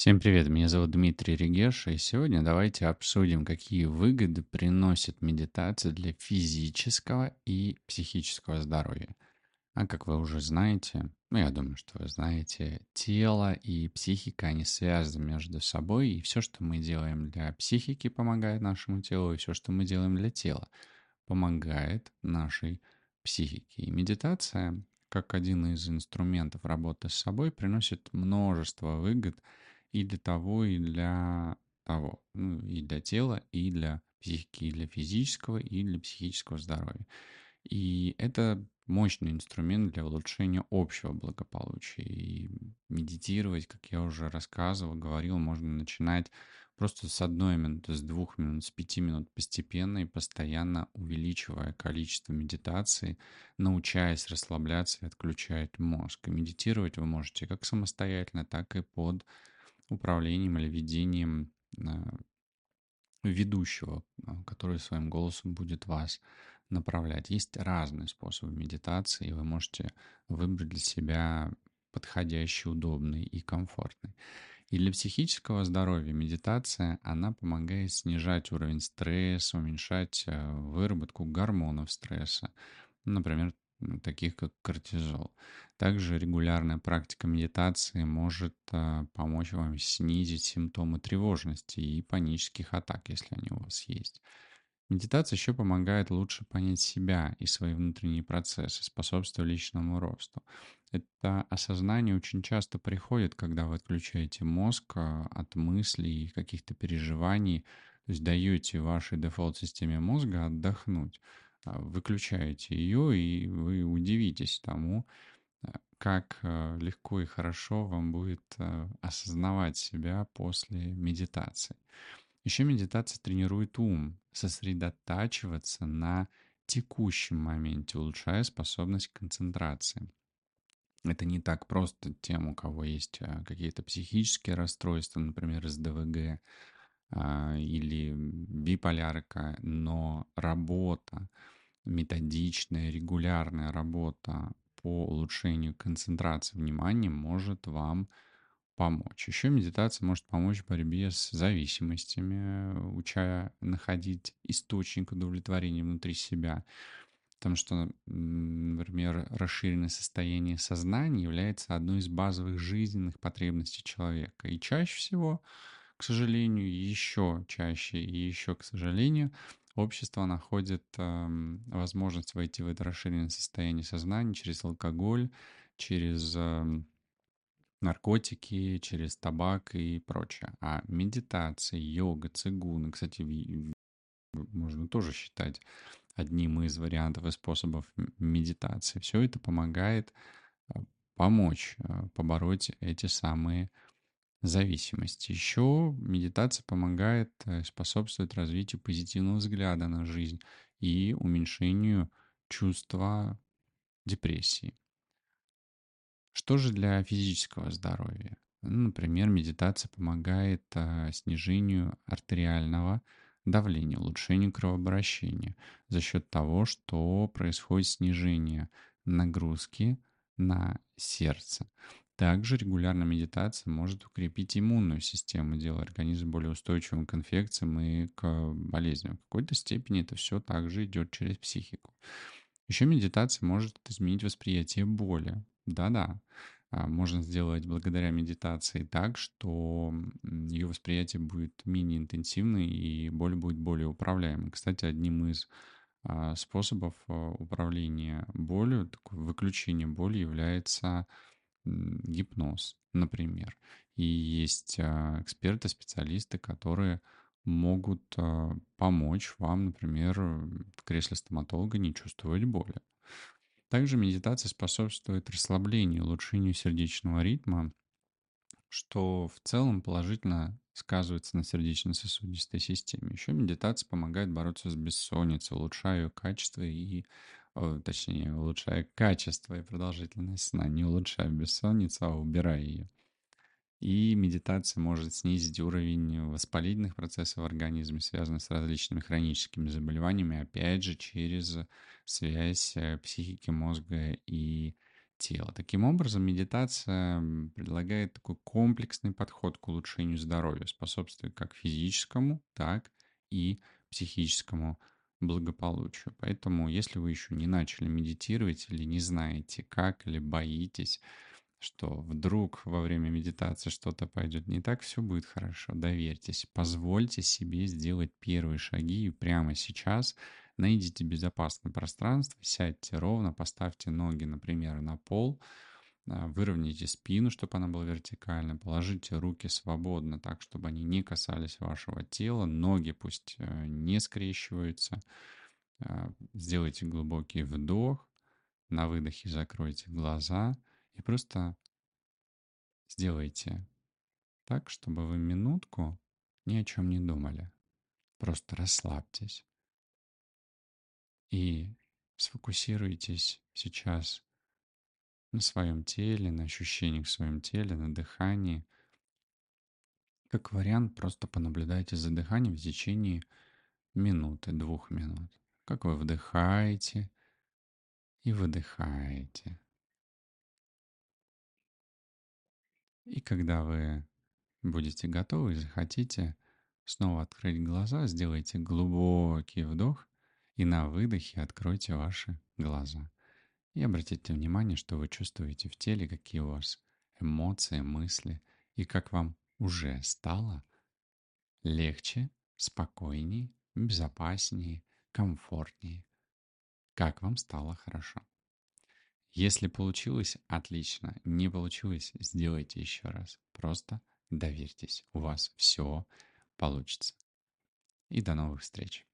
Всем привет, меня зовут Дмитрий Регеша, и сегодня давайте обсудим, какие выгоды приносит медитация для физического и психического здоровья. А как вы уже знаете, ну я думаю, что вы знаете, тело и психика, они связаны между собой, и все, что мы делаем для психики, помогает нашему телу, и все, что мы делаем для тела, помогает нашей психике. И медитация, как один из инструментов работы с собой, приносит множество выгод – и для того, и для того. Ну, и для тела, и для психики, и для физического, и для психического здоровья. И это мощный инструмент для улучшения общего благополучия. И медитировать, как я уже рассказывал, говорил, можно начинать просто с одной минуты, с двух минут, с пяти минут постепенно и постоянно увеличивая количество медитаций, научаясь расслабляться и отключать мозг. И медитировать вы можете как самостоятельно, так и под управлением или ведением а, ведущего, а, который своим голосом будет вас направлять. Есть разные способы медитации, и вы можете выбрать для себя подходящий, удобный и комфортный. И для психического здоровья медитация, она помогает снижать уровень стресса, уменьшать а, выработку гормонов стресса, например, таких как кортизол. Также регулярная практика медитации может э, помочь вам снизить симптомы тревожности и панических атак, если они у вас есть. Медитация еще помогает лучше понять себя и свои внутренние процессы, способствуя личному росту. Это осознание очень часто приходит, когда вы отключаете мозг э, от мыслей и каких-то переживаний, то есть даете вашей дефолт-системе мозга отдохнуть. А, выключаете ее, и вы удивитесь тому, а, как а, легко и хорошо вам будет осознавать себя после медитации. Еще медитация тренирует ум, сосредотачиваться на текущем моменте, улучшая способность к концентрации. Это не так просто тем, у кого есть какие-то психические расстройства, например, из ДВГ или биполярка, но работа методичная, регулярная работа по улучшению концентрации внимания может вам помочь. Еще медитация может помочь в борьбе с зависимостями, уча находить источник удовлетворения внутри себя. Потому что, например, расширенное состояние сознания является одной из базовых жизненных потребностей человека. И чаще всего, к сожалению, еще чаще и еще, к сожалению, общество находит э, возможность войти в это расширенное состояние сознания через алкоголь, через э, наркотики, через табак и прочее. А медитация, йога, цигун, кстати, можно тоже считать одним из вариантов и способов медитации. Все это помогает э, помочь э, побороть эти самые зависимости. Еще медитация помогает э, способствовать развитию позитивного взгляда на жизнь и уменьшению чувства депрессии. Что же для физического здоровья? Ну, например, медитация помогает а, снижению артериального давления, улучшению кровообращения за счет того, что происходит снижение нагрузки на сердце. Также регулярная медитация может укрепить иммунную систему, делая организм более устойчивым к инфекциям и к болезням. В какой-то степени это все также идет через психику. Еще медитация может изменить восприятие боли. Да-да, а, можно сделать благодаря медитации так, что ее восприятие будет менее интенсивной и боль будет более управляемой. Кстати, одним из а, способов а, управления болью, выключения боли является гипноз, например. И есть а, эксперты, специалисты, которые могут а, помочь вам, например, в кресле стоматолога не чувствовать боли. Также медитация способствует расслаблению, улучшению сердечного ритма, что в целом положительно сказывается на сердечно-сосудистой системе. Еще медитация помогает бороться с бессонницей, улучшая ее качество и точнее, улучшая качество и продолжительность сна, не улучшая бессонницу, а убирая ее. И медитация может снизить уровень воспалительных процессов в организме, связанных с различными хроническими заболеваниями, опять же, через связь э, психики мозга и тела. Таким образом, медитация предлагает такой комплексный подход к улучшению здоровья, способствует как физическому, так и психическому благополучию. Поэтому, если вы еще не начали медитировать или не знаете как, или боитесь, что вдруг во время медитации что-то пойдет не так, все будет хорошо. Доверьтесь, позвольте себе сделать первые шаги и прямо сейчас найдите безопасное пространство, сядьте ровно, поставьте ноги, например, на пол, выровняйте спину, чтобы она была вертикальна, положите руки свободно, так, чтобы они не касались вашего тела, ноги пусть э, не скрещиваются. А, сделайте глубокий вдох, на выдохе закройте глаза и просто сделайте так, чтобы вы минутку ни о чем не думали. Просто расслабьтесь. И сфокусируйтесь сейчас на своем теле, на ощущениях в своем теле, на дыхании. Как вариант, просто понаблюдайте за дыханием в течение минуты, двух минут. Как вы вдыхаете и выдыхаете. И когда вы будете готовы и захотите снова открыть глаза, сделайте глубокий вдох и на выдохе откройте ваши глаза. И обратите внимание, что вы чувствуете в теле, какие у вас эмоции, мысли, и как вам уже стало легче, спокойнее, безопаснее, комфортнее. Как вам стало хорошо. Если получилось, отлично. Не получилось, сделайте еще раз. Просто доверьтесь. У вас все получится. И до новых встреч.